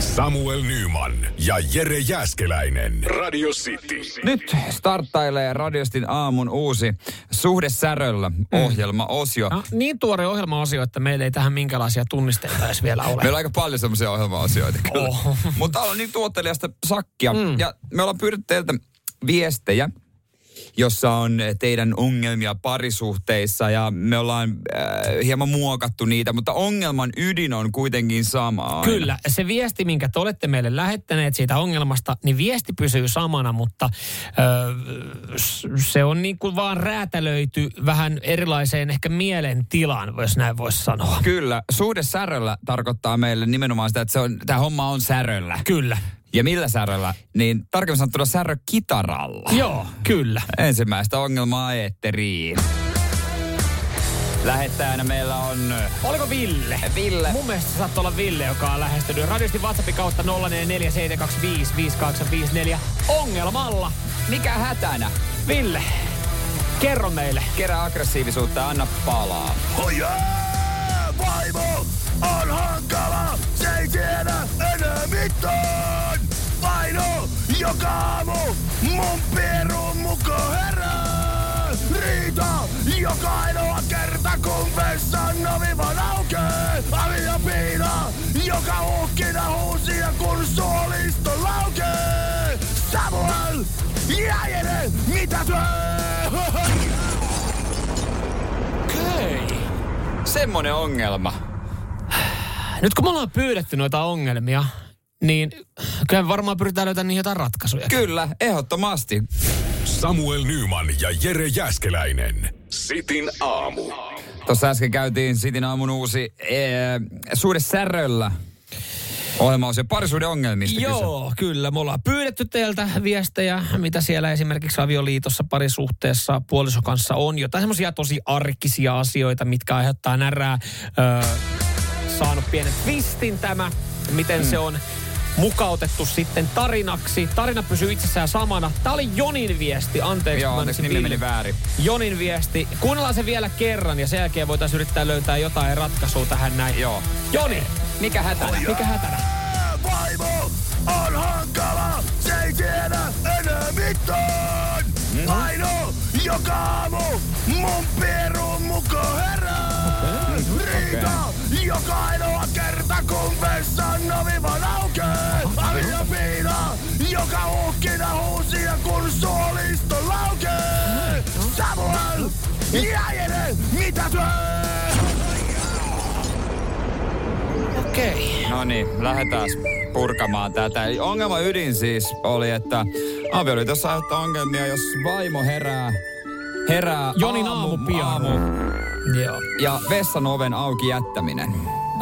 Samuel Nyman ja Jere Jäskeläinen. Radio City. Nyt starttailee Radiostin aamun uusi Suhde säröllä ohjelmaosio. No, niin tuore ohjelmaosio, että meillä ei tähän minkälaisia tunnisteita edes vielä ole. Meillä on aika paljon semmoisia ohjelmaosioita kyllä. Oho. Mutta täällä on niin tuottelijasta sakkia. Mm. Ja me ollaan pyydetty teiltä viestejä, jossa on teidän ongelmia parisuhteissa ja me ollaan äh, hieman muokattu niitä, mutta ongelman ydin on kuitenkin sama aina. Kyllä, se viesti, minkä te olette meille lähettäneet siitä ongelmasta, niin viesti pysyy samana, mutta s- se on niin kuin vaan räätälöity vähän erilaiseen ehkä mielentilaan, jos näin voisi sanoa. Kyllä, suhde säröllä tarkoittaa meille nimenomaan sitä, että se on, tämä homma on säröllä. Kyllä. Ja millä säröllä? Niin tarkemmin sanottuna särö kitaralla. Joo, kyllä. Ensimmäistä ongelmaa eetteriin. Lähettäjänä meillä on Oliko Ville? Ville. Mun mielestä se saattoi olla Ville, joka on lähestynyt radiosti WhatsAppin kautta 0447255854 ongelmalla. Mikä hätänä? Ville, kerro meille. Kerää aggressiivisuutta ja anna palaa. Ojaa! Vaimo on hankala, se ei tiedä joka aamu mun pierun mukaan herää. Riita joka ainoa kerta kun vessan ovi vaan aukee. Avia piina joka uhkina huusia kun suolisto laukee. Samuel ja Jere, mitä työ? Okei. Semmonen ongelma. Nyt kun me ollaan pyydetty noita ongelmia, niin kyllä me varmaan pyritään löytämään niihin jotain ratkaisuja. Kyllä, ehdottomasti. Samuel Nyman ja Jere Jäskeläinen. Sitin aamu. Tuossa äsken käytiin Sitin aamun uusi ee, suhde säröllä ohjelmaosio parisuuden ongelmista kyse. Joo, kyllä. Me ollaan pyydetty teiltä viestejä, mitä siellä esimerkiksi avioliitossa parisuhteessa puoliso kanssa on. Jotain semmoisia tosi arkisia asioita, mitkä aiheuttaa närää. Öö, saanut pienen twistin tämä, miten se on mukautettu sitten tarinaksi. Tarina pysyy itsessään samana. Tämä oli Jonin viesti, anteeksi. Joo, mä anteeksi, nimi meni väärin. Jonin viesti. Kuunnellaan se vielä kerran ja sen jälkeen voitaisiin yrittää löytää jotain ratkaisua tähän näin. Joo. Joni, Mikä hätänä? mikä hätänä? Vaimo on hankala, se ei tiedä enää mitään. Vaino joka aamu mun pierun mukaan herää. Riita joka ainoa kerta Jere, mitä työ? Okei. No niin, lähdetään purkamaan tätä. Eli Ongelma ydin siis oli, että avioliitossa aiheuttaa ongelmia, jos vaimo herää, herää Jonin aamupiano. Joo. ja vessan oven auki jättäminen.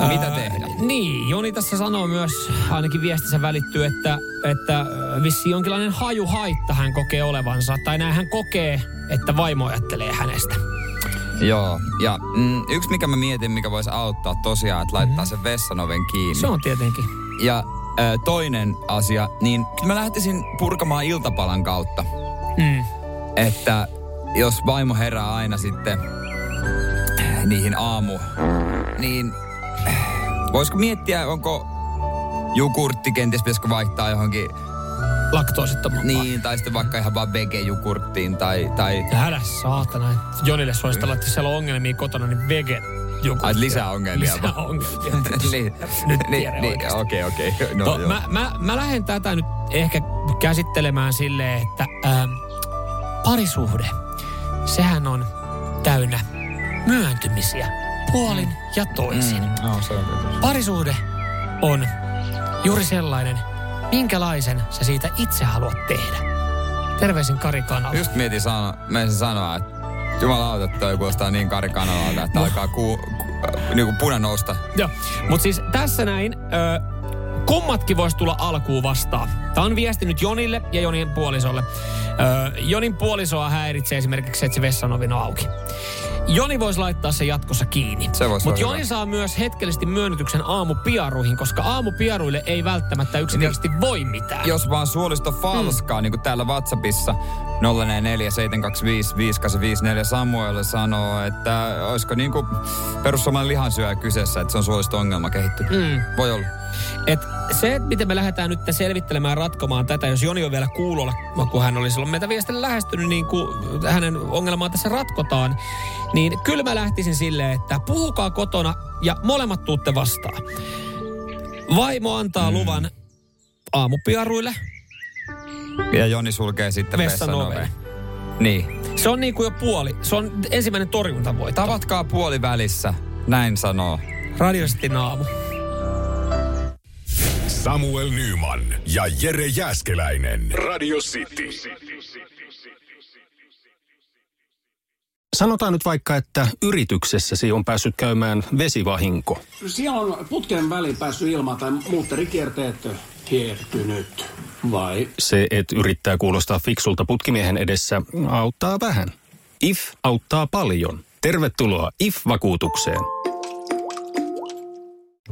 Mitä tehdä? Niin, Joni tässä sanoo myös, ainakin viestissä välittyy, että, että vissi jonkinlainen hajuhaitta hän kokee olevansa. Tai näin hän kokee, että vaimo ajattelee hänestä. Joo, ja mm, yksi mikä mä mietin, mikä voisi auttaa tosiaan, että laittaa sen vessan oven kiinni. Se on tietenkin. Ja ö, toinen asia, niin mä lähtisin purkamaan iltapalan kautta. Mm. Että jos vaimo herää aina sitten niihin aamu, niin voisiko miettiä, onko jogurtti kenties pitäisikö vaihtaa johonkin, Laktoosittomampaa. niin, tai sitten vaikka ihan vaan vege-jogurttiin tai, tai älä saatana. Jonille suositella, että siellä on ongelmia kotona, niin vege ai, lisää ongelmia. Lisää ongelmia. niin, Nyt niin, niin, okei, okei. No, No, joo. mä, mä, mä lähden tätä nyt ehkä käsittelemään silleen, että ähm, parisuhde, sehän on täynnä myöntymisiä puolin ja toisin. Mm. No, se on. Parisuhde on juuri sellainen, minkälaisen sä siitä itse haluat tehdä. Terveisin Kari Kanala. Just mietin sano, meisin sanoa, että jumalauta, toi kuulostaa niin Kari Kanalalta, että alkaa ku, ku, niinku puna nousta. Joo, mutta siis tässä näin, ö, Kummatkin voisi tulla alkuun vastaan. Tämä on viestinyt Jonille ja Jonin puolisolle. Öö, Jonin puolisoa häiritsee esimerkiksi se, että se vessanovi on auki. Joni voisi laittaa sen jatkossa kiinni. Se Mutta Joni hyvä. saa myös hetkellisesti myönnytyksen aamupiaruihin, koska aamupiaruille ei välttämättä yksinkertaisesti voi mitään. Jos vaan suolisto falskaa, mm. niin kuin täällä WhatsAppissa 0447255854 Samuel sanoo, että olisiko niin kuin perussuomalainen lihansyöjä kyseessä, että se on suolisto-ongelma kehittynyt. Mm. Voi olla. Et se, että miten me lähdetään nyt selvittelemään ratkomaan tätä, jos Joni on vielä kuulolla, kun hän oli silloin meitä viestillä lähestynyt, niin kuin hänen ongelmaa tässä ratkotaan, niin kyllä mä lähtisin silleen, että puhukaa kotona ja molemmat tuutte vastaan. Vaimo antaa mm. luvan aamupiaruille. Ja Joni sulkee sitten Vessan. Niin. Se on niin kuin jo puoli. Se on ensimmäinen torjuntavoitto. Tavatkaa puoli välissä, näin sanoo. Radiosti aamu. Samuel Nyman ja Jere Jäskeläinen. Radio City. Sanotaan nyt vaikka, että yrityksessäsi on päässyt käymään vesivahinko. Siellä on putken väliin päässyt ilma tai muutterikierteet hiertynyt. Vai? Se, että yrittää kuulostaa fiksulta putkimiehen edessä, auttaa vähän. IF auttaa paljon. Tervetuloa IF-vakuutukseen.